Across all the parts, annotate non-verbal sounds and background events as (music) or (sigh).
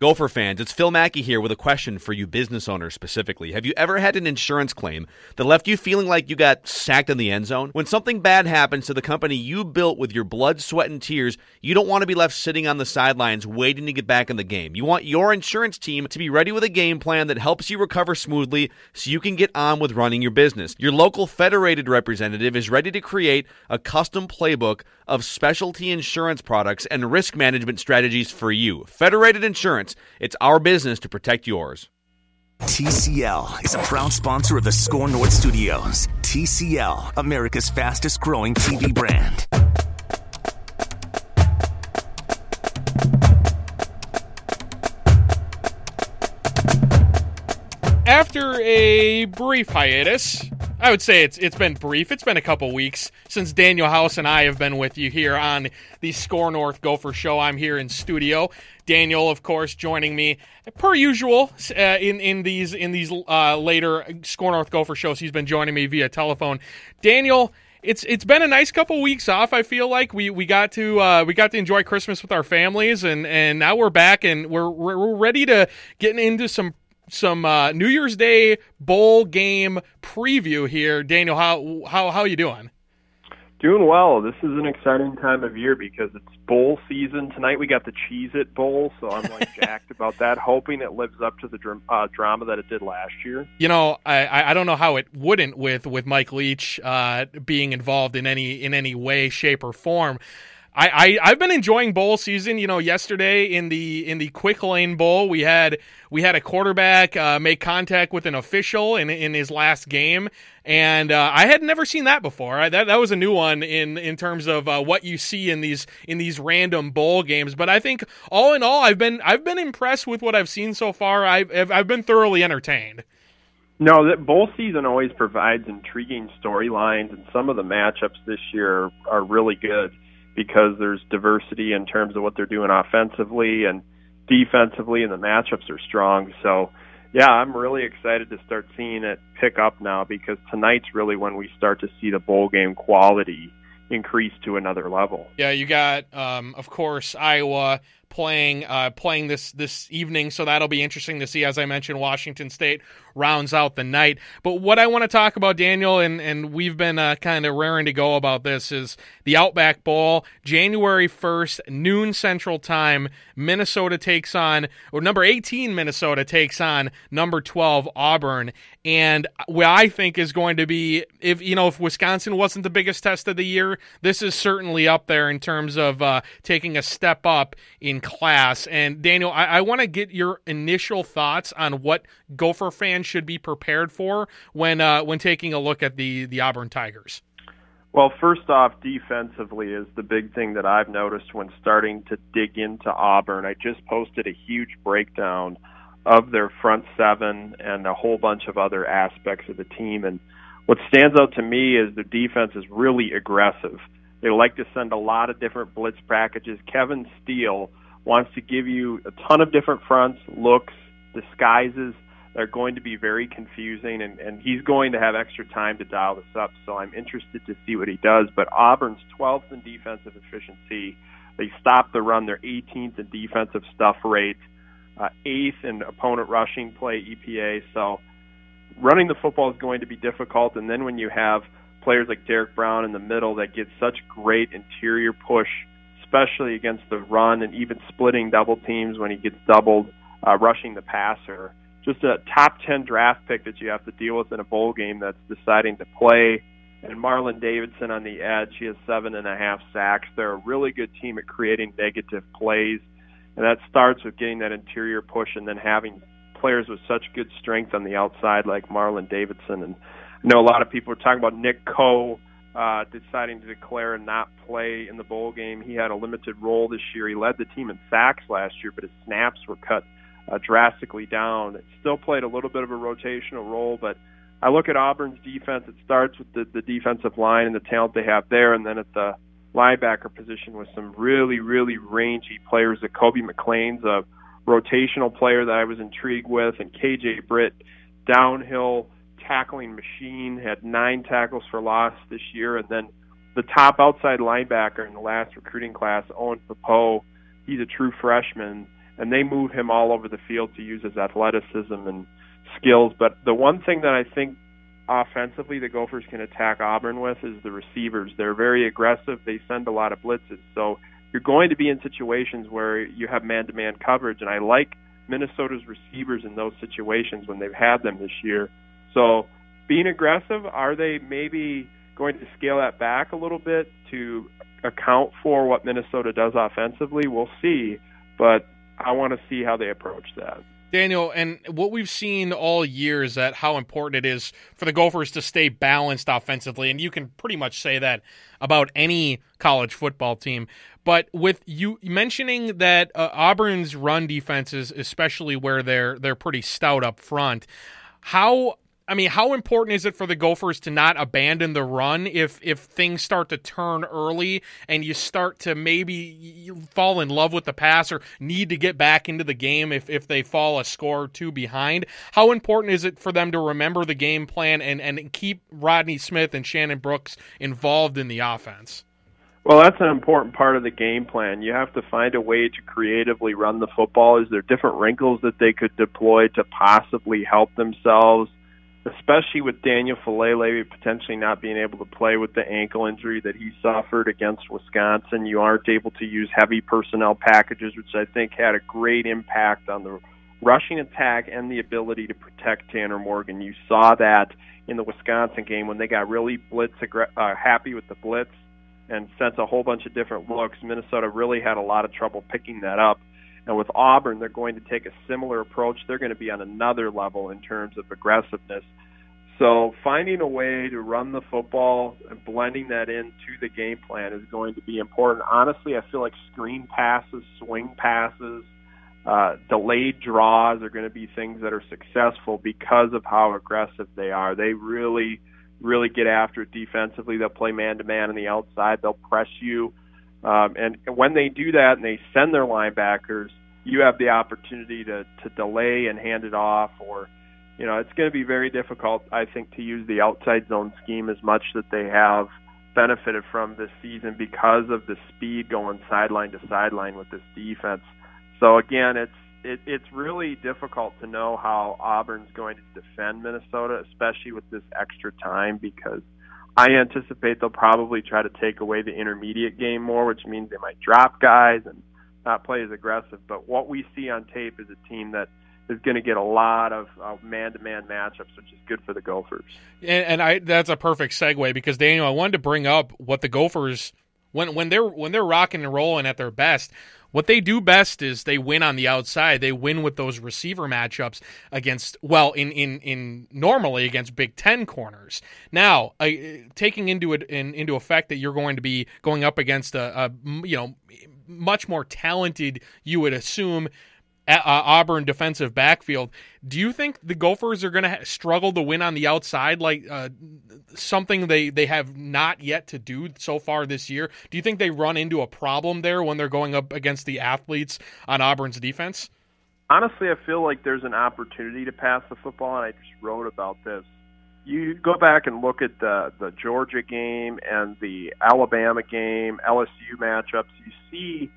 Gopher fans, it's Phil Mackey here with a question for you business owners specifically. Have you ever had an insurance claim that left you feeling like you got sacked in the end zone? When something bad happens to the company you built with your blood, sweat, and tears, you don't want to be left sitting on the sidelines waiting to get back in the game. You want your insurance team to be ready with a game plan that helps you recover smoothly so you can get on with running your business. Your local federated representative is ready to create a custom playbook of specialty insurance products and risk management strategies for you. Federated Insurance, it's our business to protect yours. TCL is a proud sponsor of the Score North Studios. TCL, America's fastest growing TV brand. After a brief hiatus, I would say it's it's been brief. It's been a couple weeks since Daniel House and I have been with you here on the Score North Gopher Show. I'm here in studio. Daniel, of course, joining me per usual uh, in in these in these uh, later Score North Gopher shows. He's been joining me via telephone. Daniel, it's it's been a nice couple weeks off. I feel like we we got to uh, we got to enjoy Christmas with our families, and and now we're back and we're we're ready to get into some some uh, New Year's Day bowl game preview here. Daniel, how how how you doing? Doing well. This is an exciting time of year because it's bowl season. Tonight we got the Cheez It Bowl, so I'm like (laughs) jacked about that, hoping it lives up to the dr- uh, drama that it did last year. You know, I, I don't know how it wouldn't with with Mike Leach uh, being involved in any in any way, shape, or form. I, I have been enjoying bowl season. You know, yesterday in the in the quick lane bowl, we had we had a quarterback uh, make contact with an official in in his last game, and uh, I had never seen that before. I, that that was a new one in in terms of uh, what you see in these in these random bowl games. But I think all in all, I've been I've been impressed with what I've seen so far. I've I've been thoroughly entertained. No, that bowl season always provides intriguing storylines, and some of the matchups this year are really good because there's diversity in terms of what they're doing offensively and defensively, and the matchups are strong. So, yeah, I'm really excited to start seeing it pick up now because tonight's really when we start to see the bowl game quality increase to another level. Yeah, you got, um, of course, Iowa playing uh, playing this this evening, so that'll be interesting to see. As I mentioned, Washington State rounds out the night. But what I want to talk about, Daniel, and and we've been uh, kind of raring to go about this is the Outback Bowl, January first, noon Central Time. Minnesota takes on, or number eighteen Minnesota takes on number twelve Auburn, and what I think is going to be if you know if Wisconsin wasn't the biggest test of the year, this is certainly up there in terms of uh, taking a step up in class. And Daniel, I, I want to get your initial thoughts on what Gopher fans should be prepared for when uh, when taking a look at the the Auburn Tigers. Well, first off, defensively is the big thing that I've noticed when starting to dig into Auburn. I just posted a huge breakdown of their front seven and a whole bunch of other aspects of the team. And what stands out to me is the defense is really aggressive. They like to send a lot of different blitz packages. Kevin Steele wants to give you a ton of different fronts, looks, disguises. They're going to be very confusing, and, and he's going to have extra time to dial this up. So I'm interested to see what he does. But Auburn's 12th in defensive efficiency. They stop the run. They're 18th in defensive stuff rate, uh, eighth in opponent rushing play EPA. So running the football is going to be difficult. And then when you have players like Derrick Brown in the middle that get such great interior push especially against the run and even splitting double teams when he gets doubled, uh, rushing the passer. Just a top 10 draft pick that you have to deal with in a bowl game that's deciding to play. And Marlon Davidson on the edge, he has seven and a half sacks. They're a really good team at creating negative plays. And that starts with getting that interior push and then having players with such good strength on the outside like Marlon Davidson. And I know a lot of people are talking about Nick Coe uh, deciding to declare and not play in the bowl game. He had a limited role this year. He led the team in sacks last year, but his snaps were cut uh, drastically down. It still played a little bit of a rotational role, but I look at Auburn's defense. It starts with the, the defensive line and the talent they have there, and then at the linebacker position with some really, really rangy players. That Kobe McClain's a rotational player that I was intrigued with, and KJ Britt downhill tackling machine, had nine tackles for loss this year, and then the top outside linebacker in the last recruiting class, Owen Pappoe, he's a true freshman, and they move him all over the field to use his athleticism and skills. But the one thing that I think offensively the Gophers can attack Auburn with is the receivers. They're very aggressive. They send a lot of blitzes. So you're going to be in situations where you have man-to-man coverage, and I like Minnesota's receivers in those situations when they've had them this year. So being aggressive, are they maybe going to scale that back a little bit to account for what Minnesota does offensively? We'll see, but I want to see how they approach that. Daniel, and what we've seen all year is that how important it is for the Gophers to stay balanced offensively, and you can pretty much say that about any college football team. But with you mentioning that uh, Auburn's run defenses, especially where they're they're pretty stout up front, how I mean, how important is it for the Gophers to not abandon the run if if things start to turn early and you start to maybe fall in love with the pass or need to get back into the game if, if they fall a score or two behind? How important is it for them to remember the game plan and, and keep Rodney Smith and Shannon Brooks involved in the offense? Well, that's an important part of the game plan. You have to find a way to creatively run the football. Is there different wrinkles that they could deploy to possibly help themselves? Especially with Daniel Faalele potentially not being able to play with the ankle injury that he suffered against Wisconsin. You aren't able to use heavy personnel packages, which I think had a great impact on the rushing attack and the ability to protect Tanner Morgan. You saw that in the Wisconsin game when they got really blitz uh, happy with the blitz and sent a whole bunch of different looks. Minnesota really had a lot of trouble picking that up. And with Auburn, they're going to take a similar approach. They're going to be on another level in terms of aggressiveness. So finding a way to run the football and blending that into the game plan is going to be important. Honestly, I feel like screen passes, swing passes, uh, delayed draws are going to be things that are successful because of how aggressive they are. They really, really get after it defensively. They'll play man to man on the outside. They'll press you. Um, and when they do that and they send their linebackers, you have the opportunity to, to delay and hand it off or you know, it's going to be very difficult, I think, to use the outside zone scheme as much that they have benefited from this season because of the speed going sideline to sideline with this defense. So again, it's it, it's really difficult to know how Auburn's going to defend Minnesota, especially with this extra time, because I anticipate they'll probably try to take away the intermediate game more, which means they might drop guys and not play as aggressive. But what we see on tape is a team that is going to get a lot of uh, man-to-man matchups, which is good for the Gophers. And, and I that's a perfect segue because Daniel, I wanted to bring up what the Gophers when when they're when they're rocking and rolling at their best. What they do best is they win on the outside. They win with those receiver matchups against well in in in normally against Big Ten corners. Now, uh, taking into it in, into effect that you're going to be going up against a, a you know much more talented, you would assume uh, Auburn defensive backfield. Do you think the Gophers are going to ha- struggle to win on the outside, like uh, something they, they have not yet to do so far this year? Do you think they run into a problem there when they're going up against the athletes on Auburn's defense? Honestly, I feel like there's an opportunity to pass the football, and I just wrote about this. You go back and look at the the Georgia game and the Alabama game, LSU matchups. You see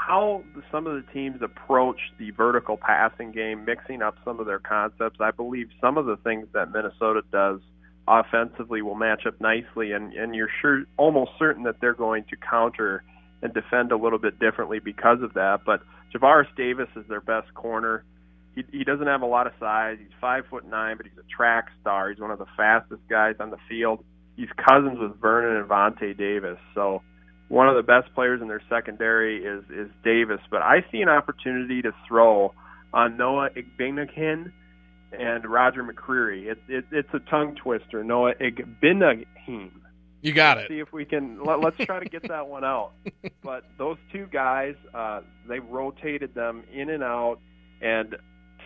how some of the teams approach the vertical passing game, mixing up some of their concepts. I believe some of the things that Minnesota does offensively will match up nicely, and and you're sure almost certain that they're going to counter and defend a little bit differently because of that. But Javaris Davis is their best corner. He, he doesn't have a lot of size. He's five foot nine, but he's a track star. He's one of the fastest guys on the field. He's cousins with Vernon and Vontae Davis, so one of the best players in their secondary is is Davis, but I see an opportunity to throw on Noah Igbinoghene and Roger McCreary. It, it, it's a tongue twister. Noah Igbinoghene. You got let's it. See if we can. Let, let's try to get that one out. (laughs) But those two guys, uh, they rotated them in and out, and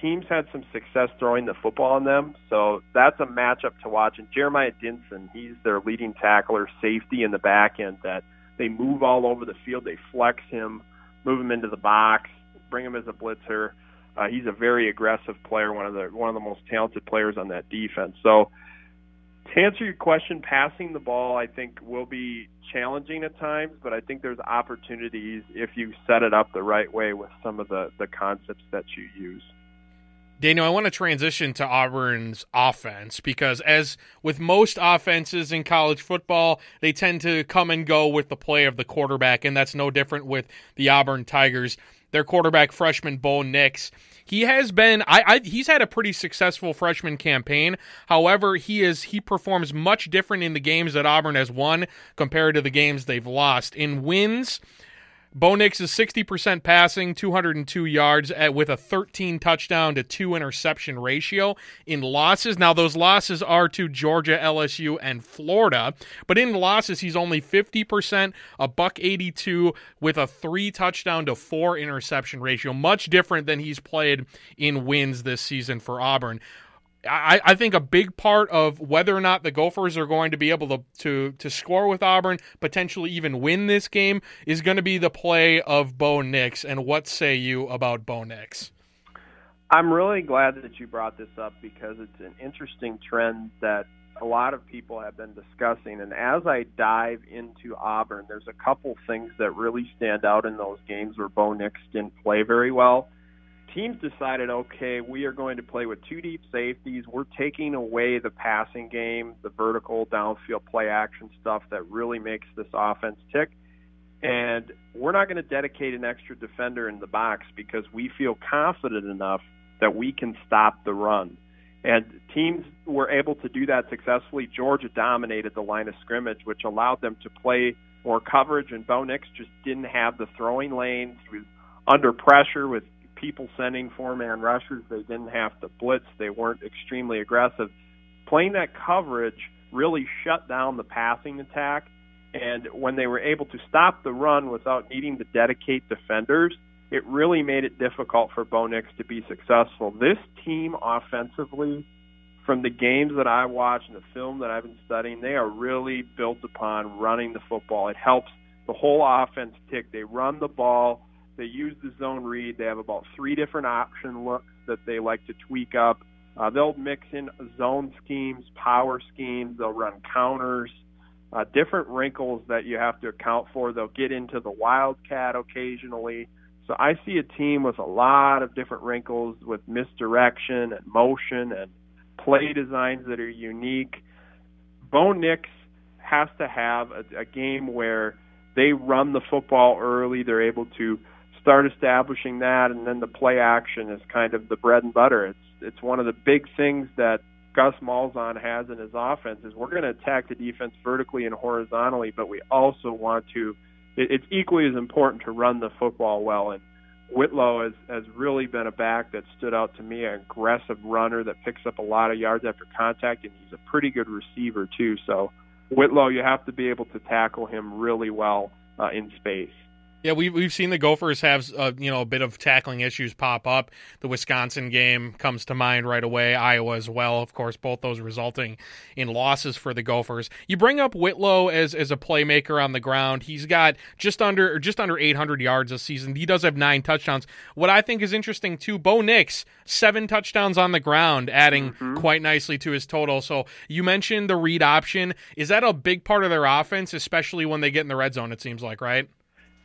teams had some success throwing the football on them. So that's a matchup to watch. And Jeremiah Dinson, he's their leading tackler, safety in the back end that they move all over the field. They flex him, move him into the box, bring him as a blitzer. Uh, he's a very aggressive player, one of the one of the most talented players on that defense. So To answer your question, passing the ball, I think, will be challenging at times, but I think there's opportunities if you set it up the right way with some of the, the concepts that you use. Daniel, I want to transition to Auburn's offense because, as with most offenses in college football, they tend to come and go with the play of the quarterback, and that's no different with the Auburn Tigers. Their quarterback, freshman Bo Nix, he has been I, I, he's had a pretty successful freshman campaign. However, he is he performs much different in the games that Auburn has won compared to the games they've lost. In wins, Bo Nix is 60% passing, 202 yards at, with a 13 touchdown to 2 interception ratio. In losses, now those losses are to Georgia, LSU, and Florida, but in losses, he's only 50%, a buck 82 with a 3 touchdown to 4 interception ratio. Much different than he's played in wins this season for Auburn. I, I, think a big part of whether or not the Gophers are going to be able to, to, to score with Auburn, potentially even win this game, is going to be the play of Bo Nix. And what say you about Bo Nix? I'm really glad that you brought this up because it's an interesting trend that a lot of people have been discussing. And as I dive into Auburn, there's a couple things that really stand out in those games where Bo Nix didn't play very well teams decided, okay, we are going to play with two deep safeties. We're taking away the passing game, the vertical downfield play action stuff that really makes this offense tick. And we're not going to dedicate an extra defender in the box because we feel confident enough that we can stop the run. And teams were able to do that successfully. Georgia dominated the line of scrimmage, which allowed them to play more coverage, and Bo Nix just didn't have the throwing lanes. He was under pressure with people sending four man rushers. They didn't have to blitz. They weren't extremely aggressive. Playing that coverage really shut down the passing attack. And when they were able to stop the run without needing to dedicate defenders, it really made it difficult for Bo Nix to be successful. This team offensively, from the games that I watch and the film that I've been studying, they are really built upon running the football. It helps the whole offense tick. They run the ball they use the zone read. They have about three different option looks that they like to tweak up. Uh, they'll mix in zone schemes, power schemes. They'll run counters, uh, different wrinkles that you have to account for. They'll get into the wildcat occasionally. So I see a team with a lot of different wrinkles with misdirection and motion and play designs that are unique. Bo Nix has to have a, a game where they run the football early. They're able to start establishing that, and then the play action is kind of the bread and butter. It's it's one of the big things that Gus Malzahn has in his offense is we're going to attack the defense vertically and horizontally, but we also want to. It, it's equally as important to run the football well. And Whitlow has has really been a back that stood out to me, an aggressive runner that picks up a lot of yards after contact, and he's a pretty good receiver too. So Whitlow, you have to be able to tackle him really well uh, in space. Yeah, we've we've seen the Gophers have uh, you know a bit of tackling issues pop up. The Wisconsin game comes to mind right away. Iowa as well, of course, both those resulting in losses for the Gophers. You bring up Whitlow as as a playmaker on the ground. He's got just under just under 800 yards this season. He does have nine touchdowns. What I think is interesting too, Bo Nix seven touchdowns on the ground, adding mm-hmm. quite nicely to his total. So you mentioned the read option. Is that a big part of their offense, especially when they get in the red zone? It seems like right.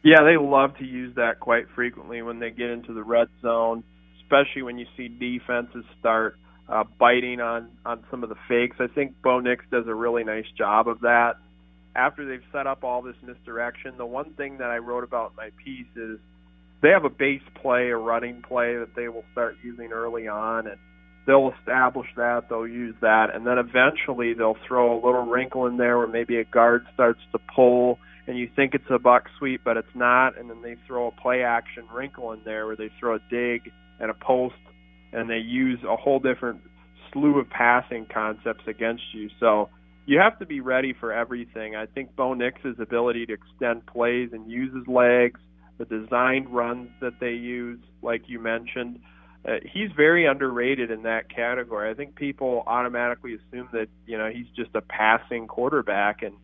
Yeah, they love to use that quite frequently when they get into the red zone, especially when you see defenses start uh, biting on on some of the fakes. I think Bo Nix does a really nice job of that. After they've set up all this misdirection, the one thing that I wrote about in my piece is they have a base play, a running play that they will start using early on, and they'll establish that. They'll use that, and then eventually they'll throw a little wrinkle in there where maybe a guard starts to pull and you think it's a buck sweep, but it's not, and then they throw a play action wrinkle in there where they throw a dig and a post, and they use a whole different slew of passing concepts against you. So you have to be ready for everything. I think Bo Nix's ability to extend plays and use his legs, the designed runs that they use, like you mentioned, uh, he's very underrated in that category. I think people automatically assume that you know he's just a passing quarterback, and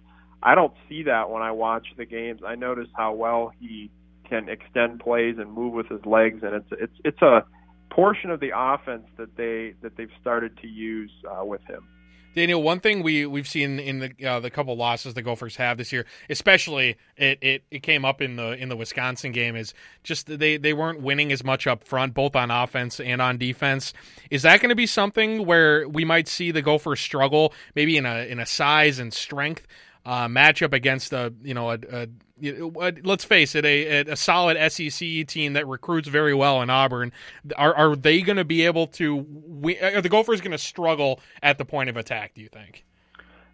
I don't see that when I watch the games. I notice how well he can extend plays and move with his legs, and it's it's it's a portion of the offense that they that they've started to use uh, with him. Daniel, one thing we we've seen in the uh, the couple losses the Gophers have this year, especially it, it it came up in the in the Wisconsin game, is just they they weren't winning as much up front, both on offense and on defense. Is that going to be something where we might see the Gophers struggle, maybe in a in a size and strength uh, matchup against a you know a, a, a, let's face it a, a solid SEC team that recruits very well in Auburn are are they going to be able to win, are the Gophers going to struggle at the point of attack do you think?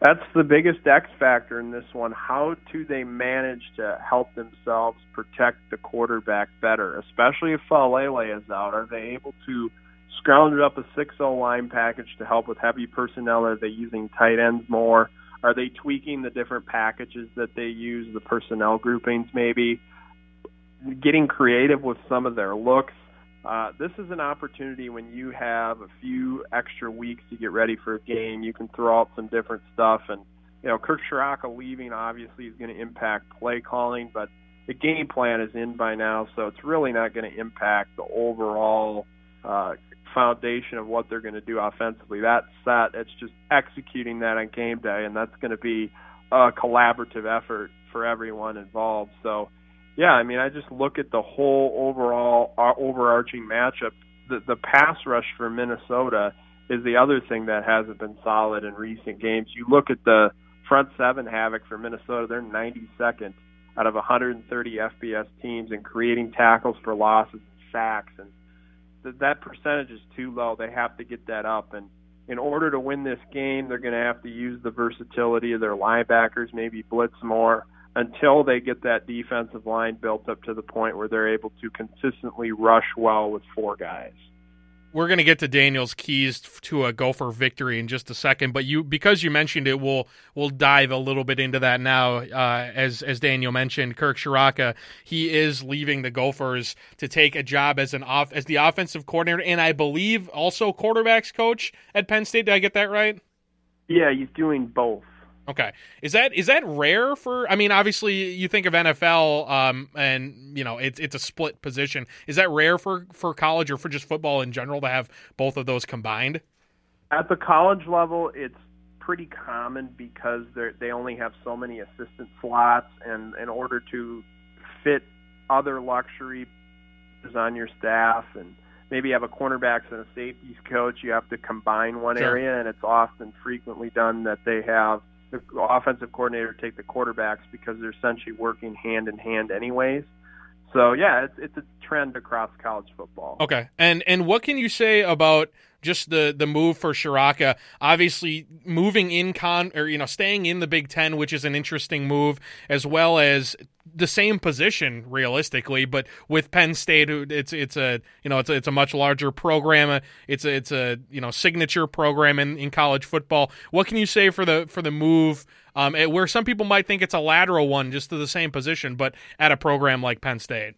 That's the biggest X factor in this one how do they manage to help themselves protect the quarterback better especially if Faalele is out? Are they able to scrounge up a 6-0 line package to help with heavy personnel? Are they using tight ends more are they tweaking the different packages that they use, the personnel groupings maybe? Getting creative with some of their looks. Uh, this is an opportunity when you have a few extra weeks to get ready for a game. You can throw out some different stuff, and you know Kirk Ciarrocca leaving obviously is going to impact play calling, but the game plan is in by now, so it's really not going to impact the overall uh, foundation of what they're going to do offensively. That's that. It's just executing that on game day, and that's going to be a collaborative effort for everyone involved. So, yeah, I mean, I just look at the whole overall uh, overarching matchup. The, the pass rush for Minnesota is the other thing that hasn't been solid in recent games. You look at the front seven havoc for Minnesota; they're 92nd out of 130 FBS teams in creating tackles for losses and sacks and that that percentage is too low. They have to get that up, and in order to win this game, they're going to have to use the versatility of their linebackers, maybe blitz more until they get that defensive line built up to the point where they're able to consistently rush well with four guys we're going to get to Daniel's keys to a Gopher victory in just a second, but you because you mentioned it, we'll we'll dive a little bit into that now. Uh, as as Daniel mentioned, Kirk Ciarrocca, he is leaving the Gophers to take a job as an off as the offensive coordinator, and I believe also quarterbacks coach at Penn State. Did I get that right? Yeah, he's doing both. Okay, is that is that rare for? I mean, obviously you think of NFL, um, and you know it's it's a split position. Is that rare for for college or for just football in general to have both of those combined? At the college level, it's pretty common because they they only have so many assistant slots, and in order to fit other luxury on your staff and maybe have a cornerbacks and a safeties coach, you have to combine one sure. area, and it's often frequently done that they have the offensive coordinator take the quarterbacks because they're essentially working hand in hand anyways. So yeah, it's it's a trend across college football. Okay, and and what can you say about just the the move for Ciarrocca? Obviously, moving in con or you know staying in the Big Ten, which is an interesting move, as well as the same position realistically, but with Penn State, it's it's a you know it's a, it's a much larger program. It's a it's a you know signature program in, in college football. What can you say for the for the move? um, where some people might think it's a lateral one just to the same position, but at a program like Penn State?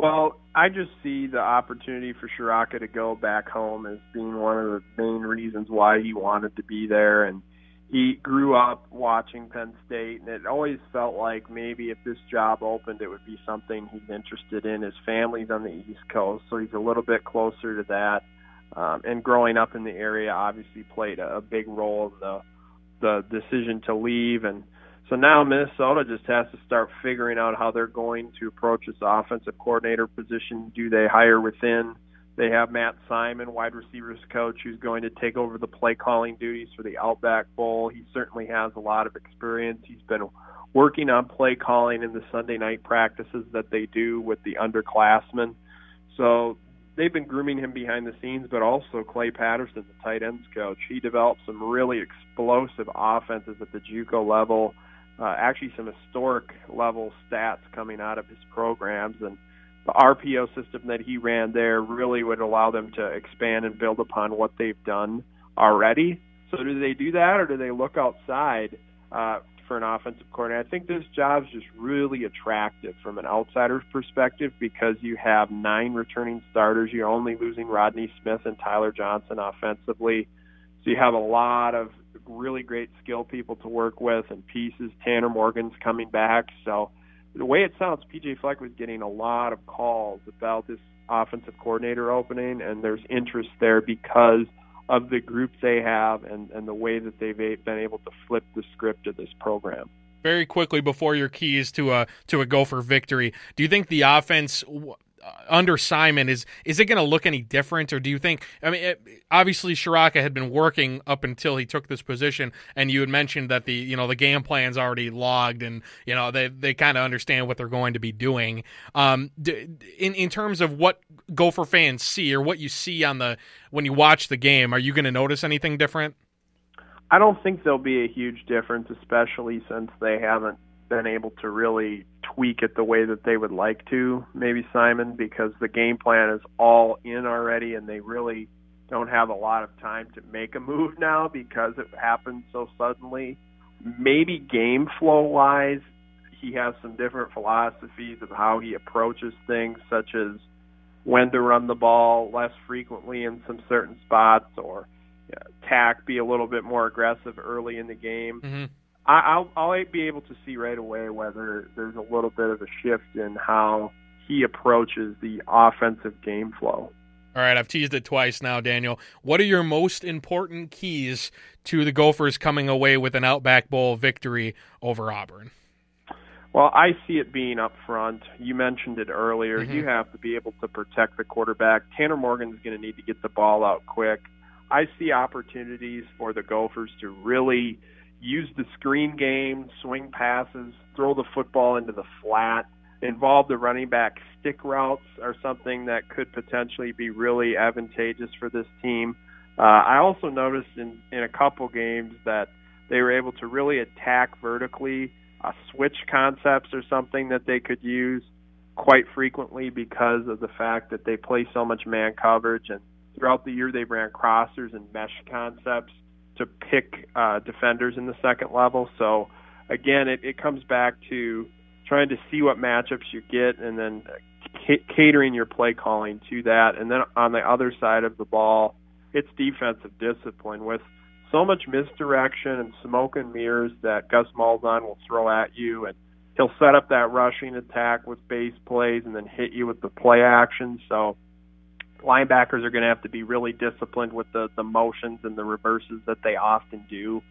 Well, I just see the opportunity for Ciarrocca to go back home as being one of the main reasons why he wanted to be there. And he grew up watching Penn State, and it always felt like maybe if this job opened, it would be something he's interested in. His family's on the East Coast, so he's a little bit closer to that. Um, and growing up in the area obviously played a, a big role in the the decision to leave and so now Minnesota just has to start figuring out how they're going to approach this offensive coordinator position. Do they hire within? They have Matt Simon, wide receivers coach, who's going to take over the play calling duties for the Outback Bowl. He certainly has a lot of experience. He's been working on play calling in the Sunday night practices that they do with the underclassmen. So they've been grooming him behind the scenes, but also Clay Patterson, the tight ends coach. He developed some really explosive offenses at the JUCO level. Uh, actually, some historic level stats coming out of his programs, and the RPO system that he ran there really would allow them to expand and build upon what they've done already. So, do they do that, or do they look outside uh, for an offensive coordinator. I think this job is just really attractive from an outsider's perspective because you have nine returning starters. You're only losing Rodney Smith and Tyler Johnson offensively. So you have a lot of really great skill people to work with and pieces. Tanner Morgan's coming back. So the way it sounds, PJ Fleck was getting a lot of calls about this offensive coordinator opening, and there's interest there because of the group they have and, and the way that they've been able to flip the script of this program. Very quickly before your keys to a to a Gopher victory, do you think the offense under Simon is is it going to look any different, or do you think? I mean, it, obviously Ciarrocca had been working up until he took this position, and you had mentioned that the you know the game plan's already logged, and you know they they kind of understand what they're going to be doing. Um, in in terms of what Gopher fans see or what you see on the when you watch the game, are you going to notice anything different? I don't think there'll be a huge difference, especially since they haven't been able to really tweak it the way that they would like to, maybe Simon, because the game plan is all in already and they really don't have a lot of time to make a move (laughs) now because it happened so suddenly. Maybe game flow wise, he has some different philosophies of how he approaches things, such as when to run the ball less frequently in some certain spots or tack be a little bit more aggressive early in the game. Mm-hmm. I, will I'll be able to see right away whether there's a little bit of a shift in how he approaches the offensive game flow. All right, I've teased it twice now, Daniel. What are your most important keys to the Gophers coming away with an Outback Bowl victory over Auburn? Well, I see it being up front. You mentioned it earlier. Mm-hmm. You have to be able to protect the quarterback. Tanner Morgan's going to need to get the ball out quick. I see opportunities for the Gophers to really – use the screen game, swing passes, throw the football into the flat, involve the running back stick routes are something that could potentially be really advantageous for this team. Uh, I also noticed in, in a couple games that they were able to really attack vertically. Uh, switch concepts are something that they could use quite frequently because of the fact that they play so much man coverage and throughout the year they ran crossers and mesh concepts to pick uh, defenders in the second level. So again, it, it comes back to trying to see what matchups you get and then c- catering your play calling to that. And then on the other side of the ball, it's defensive discipline with so much misdirection and smoke and mirrors that Gus Malzahn will throw at you and he'll set up that rushing attack with base plays and then hit you with the play action. So linebackers are going to have to be really disciplined with the the motions and the reverses that they often do,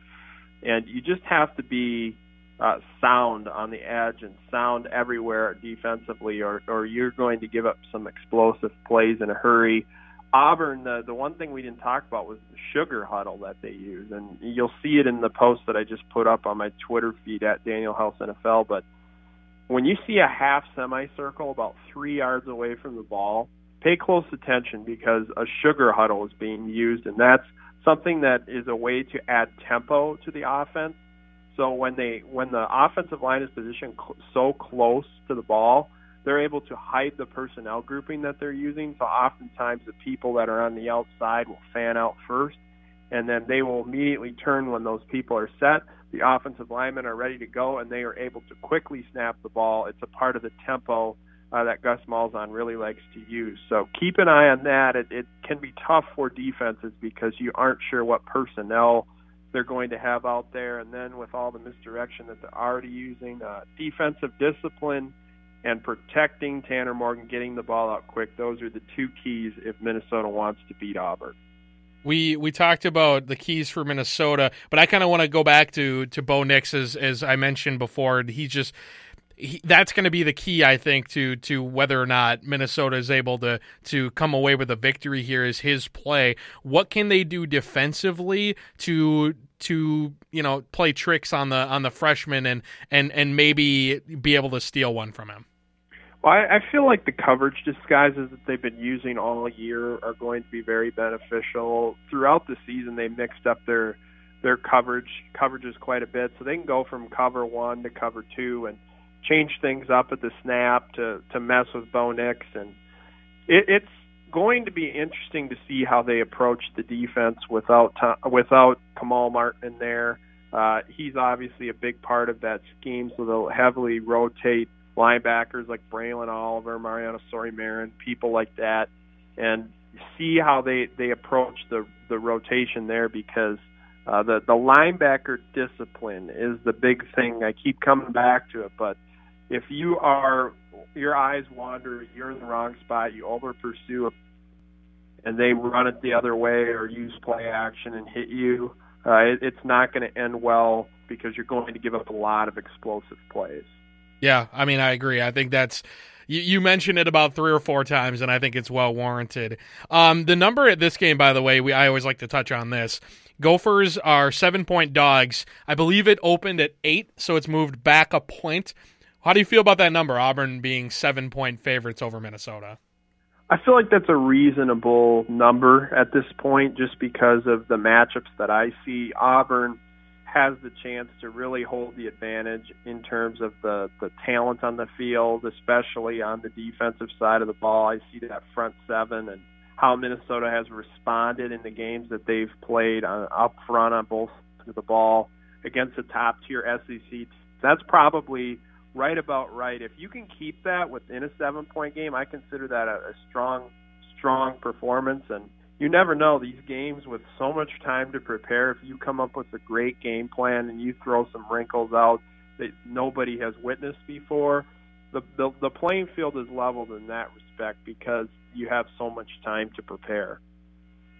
and you just have to be uh, sound on the edge and sound everywhere defensively, or or you're going to give up some explosive plays in a hurry. Auburn, the the one thing we didn't talk about was the sugar huddle that they use, and you'll see it in the post that I just put up on my Twitter feed at Daniel House NFL. But when you see a half semicircle about three yards away from the ball, pay close attention because a sugar huddle is being used, and that's something that is a way to add tempo to the offense. So when they when the offensive line is positioned cl- so close to the ball, they're able to hide the personnel grouping that they're using. So oftentimes the people that are on the outside will fan out first, and then they will immediately turn when those people are set. The offensive linemen are ready to go, and they are able to quickly snap the ball. It's a part of the tempo uh, that Gus Malzahn really likes to use. So keep an eye on that. It, it can be tough for defenses because you aren't sure what personnel they're going to have out there, and then with all the misdirection that they're already using, uh, defensive discipline and protecting Tanner Morgan, getting the ball out quick. Those are the two keys if Minnesota wants to beat Auburn. We we talked about the keys for Minnesota, but I kind of want to go back to to Bo Nix as as I mentioned before. He's just he, that's going to be the key, I think, to to whether or not Minnesota is able to to come away with a victory here. Is his play? What can they do defensively to to you know play tricks on the on the freshman and and and maybe be able to steal one from him? Well, I, I feel like the coverage disguises that they've been using all year are going to be very beneficial. Throughout the season, they mixed up their their coverage coverages quite a bit, so they can go from cover one to cover two and change things up at the snap to to mess with Bo Nix, and it, it's going to be interesting to see how they approach the defense without without Kamal Martin in there. Uh, he's obviously a big part of that scheme, so they'll heavily rotate linebackers like Braelen Oliver, Mariano Sori-Marin, people like that, and see how they they approach the the rotation there because uh, the the linebacker discipline is the big thing. I keep coming back to it, but if you are your eyes wander, you're in the wrong spot, you over pursue and they run it the other way or use play action and hit you, uh, it, it's not going to end well because you're going to give up a lot of explosive plays. Yeah, I mean, I agree. I think that's you, you mentioned it about three or four times, and I think it's well warranted. Um, the number at this game, by the way, we I always like to touch on this. Gophers are seven point dogs. I believe it opened at eight, so it's moved back a point. How do you feel about that number, Auburn being seven point favorites over Minnesota? I feel like that's a reasonable number at this point just because of the matchups that I see. Auburn has the chance to really hold the advantage in terms of the, the talent on the field, especially on the defensive side of the ball. I see that front seven and how Minnesota has responded in the games that they've played on, up front on both sides of the ball against the top tier SEC. That's probably right about right. If you can keep that within a seven point game, I consider that a, a strong, strong performance. And you never know these games with so much time to prepare. If you come up with a great game plan and you throw some wrinkles out that nobody has witnessed before, the the, the playing field is leveled in that respect because you have so much time to prepare.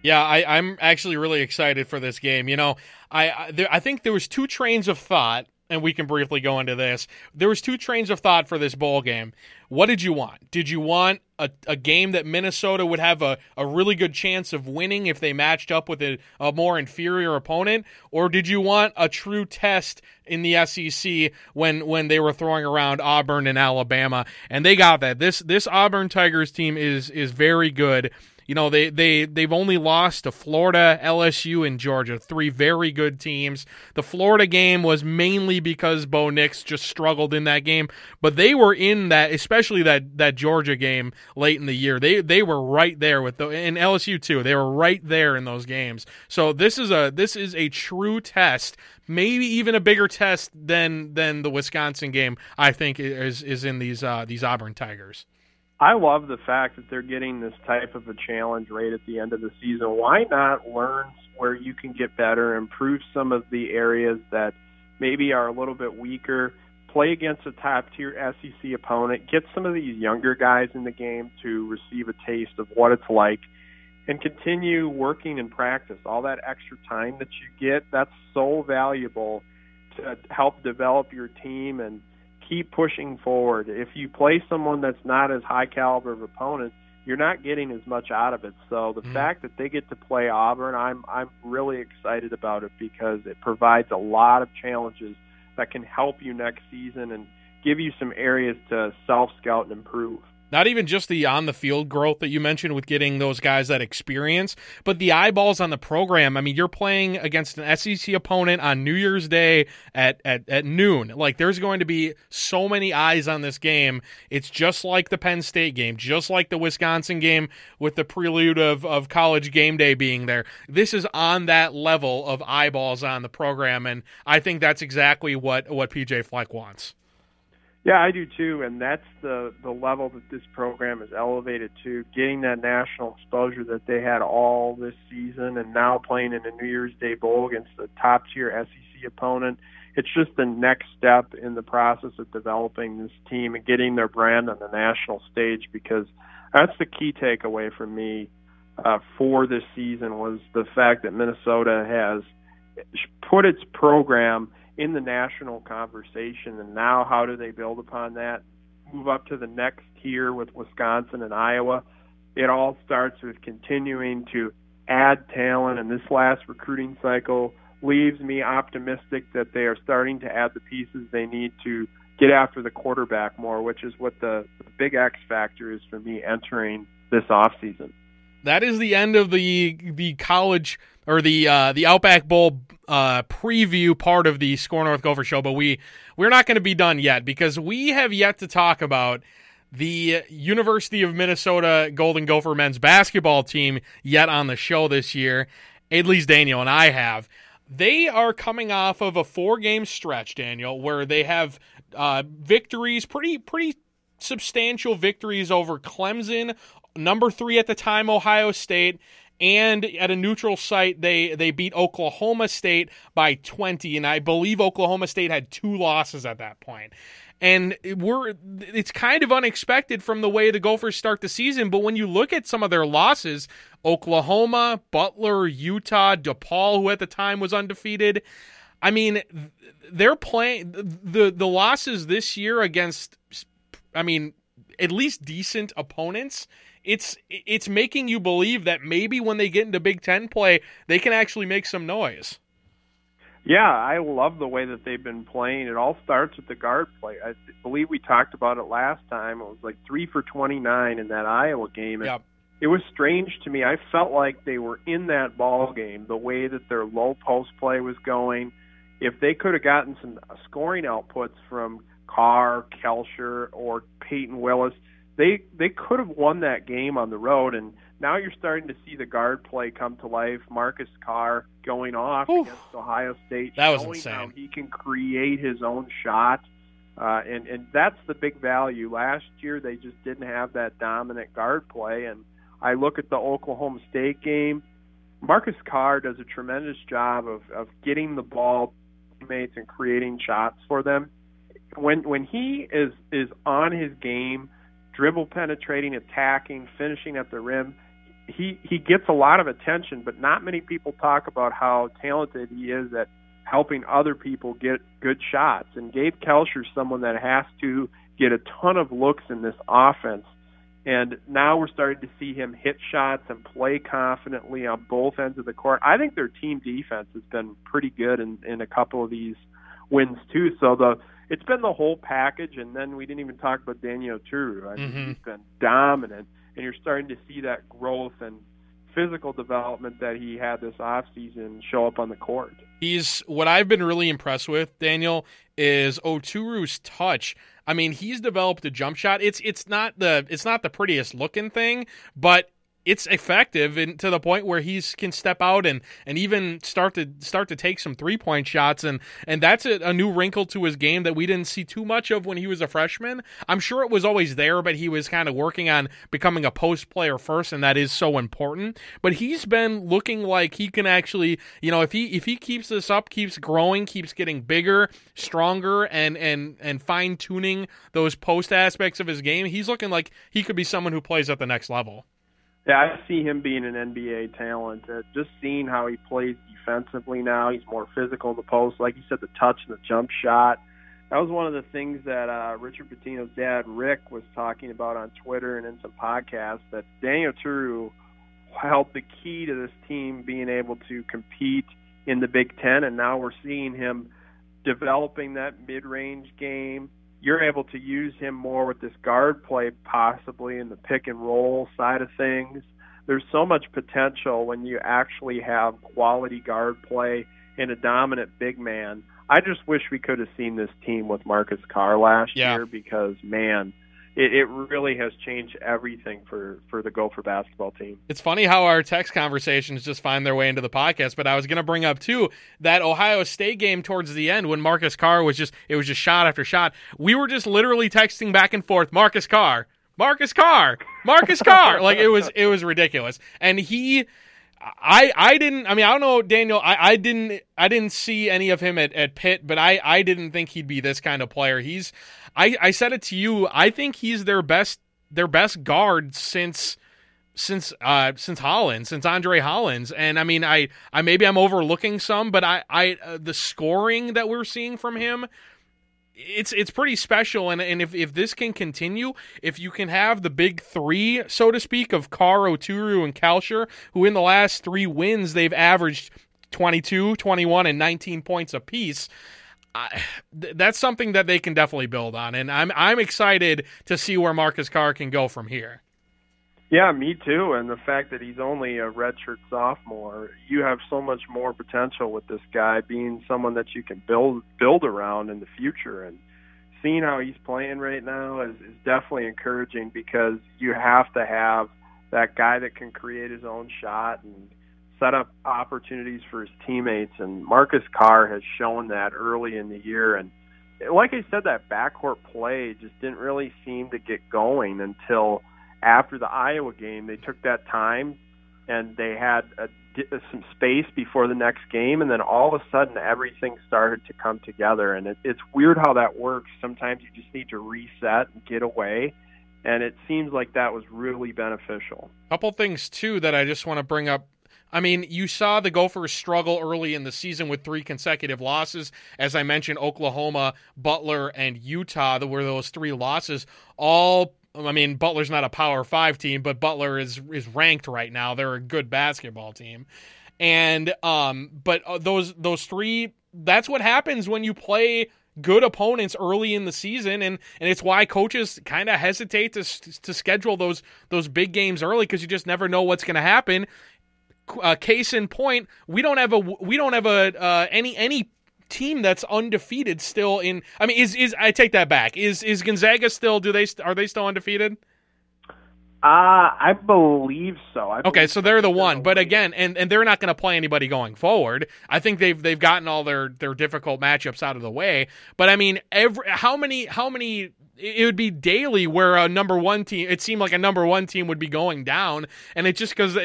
Yeah, I, I'm actually really excited for this game. You know, I I, there, I think there was two trains of thought and we can briefly go into this. There was two trains of thought for this bowl game. What did you want? Did you want a, a game that Minnesota would have a, a really good chance of winning if they matched up with a, a more inferior opponent? Or did you want a true test in the SEC when when they were throwing around Auburn and Alabama? And they got that. This this Auburn Tigers team is is very good. You know, they they they've only lost to Florida, LSU, and Georgia, three very good teams. The Florida game was mainly because Bo Nix just struggled in that game, but they were in that, especially that that Georgia game late in the year. They they were right there with the and LSU too. They were right there in those games. So this is a this is a true test maybe even a bigger test than than the Wisconsin game. I think is is in these uh, these Auburn Tigers. I love the fact that they're getting this type of a challenge right at the end of the season. Why not learn where you can get better, improve some of the areas that maybe are a little bit weaker, play against a top tier SEC opponent, get some of these younger guys in the game to receive a taste of what it's like, and continue working in practice. All that extra time that you get, that's so valuable to help develop your team and keep pushing forward. If you play someone that's not as high caliber of opponent, you're not getting as much out of it. So the mm fact that they get to play Auburn, I'm I'm really excited about it because it provides a lot of challenges that can help you next season and give you some areas to self scout and improve. Not even just the on the field growth that you mentioned with getting those guys that experience, but the eyeballs on the program. I mean, you're playing against an SEC opponent on New Year's Day at, at, at noon. Like, there's going to be so many eyes on this game. It's just like the Penn State game, just like the Wisconsin game with the prelude of, of college game day being there. This is on that level of eyeballs on the program, and I think that's exactly what, what PJ Fleck wants. Yeah, I do too, and that's the the level that this program is elevated to, getting that national exposure that they had all this season, and now playing in a New Year's Day bowl against a top tier SEC opponent. It's just the next step in the process of developing this team and getting their brand on the national stage. Because that's the key takeaway for me uh, for this season was the fact that Minnesota has put its program in the national conversation. And now, how do they build upon that? Move up to the next tier with Wisconsin and Iowa. It all starts with continuing to add talent, and this last recruiting cycle leaves me optimistic that they are starting to add the pieces they need to get after the quarterback more, which is what the, the big X factor is for me entering this offseason. That is the end of the the college or the uh, the Outback Bowl uh, preview part of the Score North Gopher show, but we we're not going to be done yet because we have yet to talk about the University of Minnesota Golden Gopher men's basketball team yet on the show this year. At least Daniel and I have. They are coming off of a four game stretch, Daniel, where they have uh, victories, pretty pretty substantial victories over Clemson, number three at the time, Ohio State, and at a neutral site they they beat Oklahoma State by 20 and I believe Oklahoma State had two losses at that point. And we're it's kind of unexpected from the way the Gophers start the season, but when you look at some of their losses, Oklahoma, Butler, Utah, DePaul who at the time was undefeated, I mean, they're playing the the losses this year against I mean, at least decent opponents it's it's making you believe that maybe when they get into Big Ten play, they can actually make some noise. Yeah, I love the way that they've been playing. It all starts with the guard play. I believe we talked about it last time. It was like three for 29 in that Iowa game. Yep. It was strange to me. I felt like they were in that ball game. The way that their low post play was going. If they could have gotten some scoring outputs from Carr, Kalscheur, or Payton Willis, they they could have won that game on the road and now you're starting to see the guard play come to life. Marcus Carr going off Oof. against Ohio State, that was showing insane. how he can create his own shot, uh, and and that's the big value. Last year they just didn't have that dominant guard play, and I look at the Oklahoma State game. Marcus Carr does a tremendous job of of getting the ball teammates and creating shots for them. When when he is is on his game dribble penetrating, attacking, finishing at the rim. He he gets a lot of attention, but not many people talk about how talented he is at helping other people get good shots. And Gabe Kalscheur is someone that has to get a ton of looks in this offense. And now we're starting to see him hit shots and play confidently on both ends of the court. I think their team defense has been pretty good in, in a couple of these wins too. So the it's been the whole package, and then we didn't even talk about Daniel Oturu. I mean, mm-hmm. he's been dominant, and you're starting to see that growth and physical development that he had this off season show up on the court. He's what I've been really impressed with, Daniel, is Oturu's touch. I mean, he's developed a jump shot. It's it's not the it's not the prettiest looking thing, but it's effective and to the point where he can step out and, and even start to start to take some three point shots and and that's a, a, new wrinkle to his game that we didn't see too much of when he was a freshman. I'm sure it was always there, but he was kind of working on becoming a post player first, and that is so important. But he's been looking like he can actually, you know, if he if he keeps this up, keeps growing, keeps getting bigger, stronger, and and and fine tuning those post aspects of his game, he's looking like he could be someone who plays at the next level. Yeah, I see him being an NBA talent. Uh, just seeing how he plays defensively now, he's more physical in the post. Like you said, the touch and the jump shot. That was one of the things that uh, Richard Pitino's dad, Rick, was talking about on Twitter and in some podcasts. That Daniel Oturu held the key to this team being able to compete in the Big Ten, and now we're seeing him developing that mid-range game you're able to use him more with this guard play, possibly in the pick and roll side of things. There's so much potential when you actually have quality guard play and a dominant big man. I just wish we could have seen this team with Marcus Carr last yeah. year because, man, it, it really has changed everything for for the Gopher basketball team. It's funny how our text conversations just find their way into the podcast. But I was going to bring up too that Ohio State game towards the end when Marcus Carr was just it was just shot after shot. We were just literally texting back and forth, Marcus Carr, Marcus Carr, Marcus Carr. like it was it was ridiculous, and he. I I didn't I mean I don't know Daniel I, I didn't I didn't see any of him at, at Pitt but I, I didn't think he'd be this kind of player. He's I, I said it to you. I think he's their best their best guard since since uh since Hollins, since Andre Hollins. And I mean, I I maybe I'm overlooking some, but I I uh, the scoring that we're seeing from him it's it's pretty special and and if, if this can continue, if you can have the big 3, so to speak, of Carr, Oturu and Kalscheur, who in the last 3 wins they've averaged 22, 21 and 19 points apiece. I, that's something that they can definitely build on, and I'm I'm excited to see where Marcus Carr can go from here. Yeah, me too. And the fact that he's only a redshirt sophomore, you have so much more potential with this guy being someone that you can build build around in the future. And seeing how he's playing right now is, is definitely encouraging because you have to have that guy that can create his own shot and set up opportunities for his teammates. And Marcus Carr has shown that early in the year. And like I said, that backcourt play just didn't really seem to get going until after the Iowa game. They took that time and they had a, some space before the next game, and then all of a sudden everything started to come together. And it, it's weird how that works. Sometimes you just need to reset and get away, and it seems like that was really beneficial. Couple things too that I just want to bring up I mean, you saw the Gophers struggle early in the season with three consecutive losses. As I mentioned, Oklahoma, Butler, and Utah were those three losses. All, I mean, Butler's not a Power Five team, but Butler is is ranked right now. They're a good basketball team, and um, but uh, those those three. That's what happens when you play good opponents early in the season and and it's why coaches kind of hesitate to to schedule those those big games early because you just never know what's going to happen uh, case in point, we don't have a we don't have a uh, any any team that's undefeated still in. I mean, is is I take that back. Is is Gonzaga still? Do they are they still undefeated? Uh, I believe so. I okay, so they're the one, but again, and, and they're not going to play anybody going forward. I think they've they've gotten all their, their difficult matchups out of the way. But I mean, every how many how many it would be daily where a number one team it seemed like a number one team would be going down, and it's just because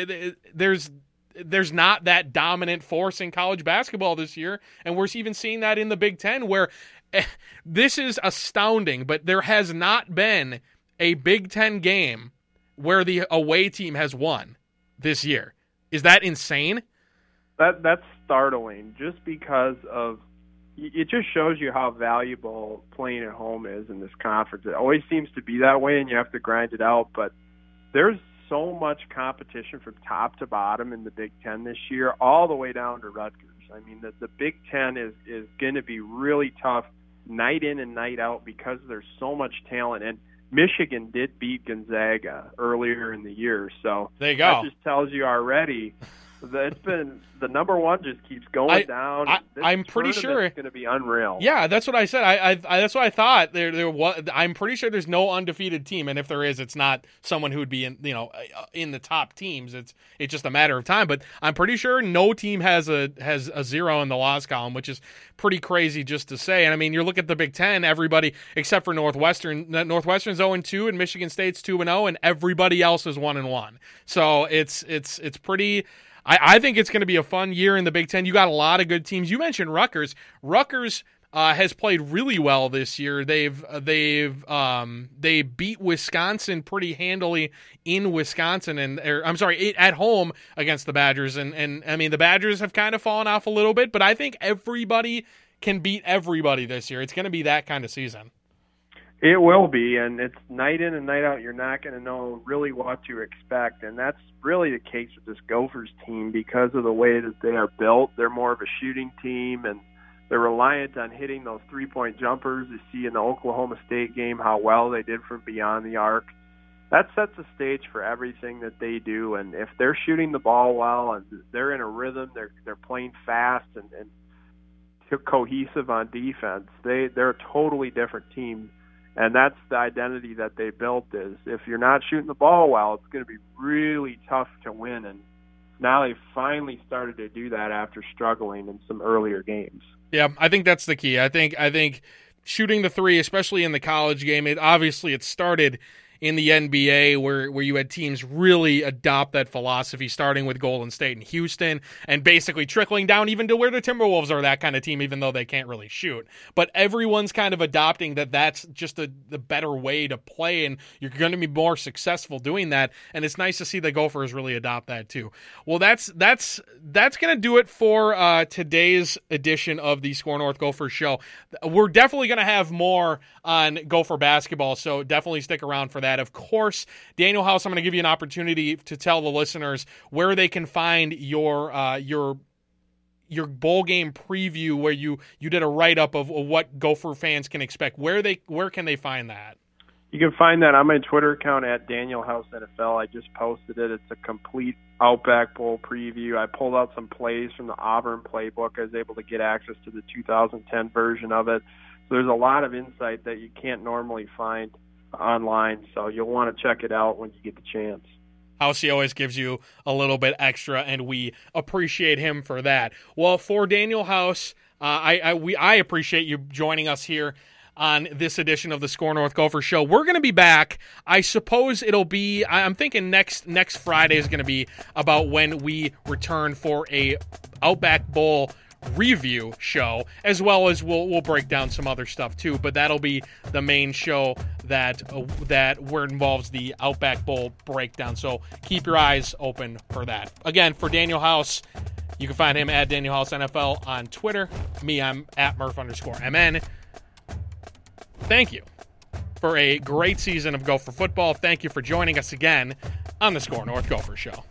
there's there's not that dominant force in college basketball this year, and we're even seeing that in the Big Ten, where eh, this is astounding. But there has not been a Big Ten game where the away team has won this year. Is that insane? That that's startling. Just because of it just shows you how valuable playing at home is in this conference. It always seems to be that way, and you have to grind it out. But there's so much competition from top to bottom in the Big Ten this year, all the way down to Rutgers. I mean, the, the Big Ten is is going to be really tough night in and night out because there's so much talent. And Michigan did beat Gonzaga earlier in the year, so there you go. that just tells you already it's been the number one just keeps going I, down. I, am pretty sure it's going to be unreal. Yeah, that's what I said. I, I, I, that's what I thought. There, there was. I'm pretty sure there's no undefeated team, and if there is, it's not someone who would be in, you know, uh, in the top teams. It's, it's just a matter of time. But I'm pretty sure no team has a has a zero in the loss column, which is pretty crazy just to say. And I mean, you look at the Big Ten, everybody except for Northwestern. Northwestern's 0 and 2, and Michigan State's 2 and 0, and everybody else is 1 and 1. So it's it's it's pretty. I, I think it's going to be a fun year in the Big Ten. You got a lot of good teams. You mentioned Rutgers. Rutgers uh, has played really well this year. They've uh, they've um, they beat Wisconsin pretty handily in Wisconsin, and or, I'm sorry, at home against the Badgers. And and I mean the Badgers have kind of fallen off a little bit, but I think everybody can beat everybody this year. It's going to be that kind of season. It will be, and it's night in and night out. You're not going to know really what to expect, and that's really the case with this Gophers team because of the way that they are built. They're more of a shooting team, and they're reliant on hitting those three-point jumpers. You see in the Oklahoma State game how well they did from beyond the arc. That sets the stage for everything that they do, and if they're shooting the ball well and they're in a rhythm, they're they're playing fast and, and cohesive on defense. They they're a totally different team and that's the identity that they built is if you're not shooting the ball well it's going to be really tough to win. And now they've finally started to do that after struggling in some earlier games. Yeah i think that's the key. I think i think shooting the three especially in the college game it obviously it started in the NBA where where you had teams really adopt that philosophy, starting with Golden State and Houston, and basically trickling down even to where the Timberwolves are that kind of team, even though they can't really shoot. But everyone's kind of adopting that that's just a, the better way to play, and you're going to be more successful doing that. And it's nice to see the Gophers really adopt that too. Well, that's that's that's going to do it for uh, today's edition of the SKOR North Gophers show. We're definitely going to have more on Gopher basketball, so definitely stick around for that that. Of course, Daniel House, I'm going to give you an opportunity to tell the listeners where they can find your uh, your your bowl game preview where you you did a write up of, of what Gopher fans can expect. Where they where can they find that? You can find that on my Twitter account at Daniel House NFL. I just posted it. It's a complete Outback Bowl preview. I pulled out some plays from the Auburn playbook. I was able to get access to the 2010 version of it. So there's a lot of insight that you can't normally find online. So you'll want to check it out when you get the chance. Housey always gives you a little bit extra, and we appreciate him for that. Well, for Daniel House, uh, I, I, we I appreciate you joining us here on this edition of the SKOR North Gopher Show. We're going to be back. I suppose it'll be. I'm thinking next next Friday is going to be about when we return for a Outback Bowl review show, as well as we'll we'll break down some other stuff too. But that'll be the main show that uh, that where involves the Outback Bowl breakdown. So keep your eyes open for that. Again, for Daniel House. You can find him at Daniel House NFL on Twitter. Me, I'm at Murph underscore MN. Thank you for a great season of Gopher football. Thank you for joining us again on the SKOR North Gopher Show.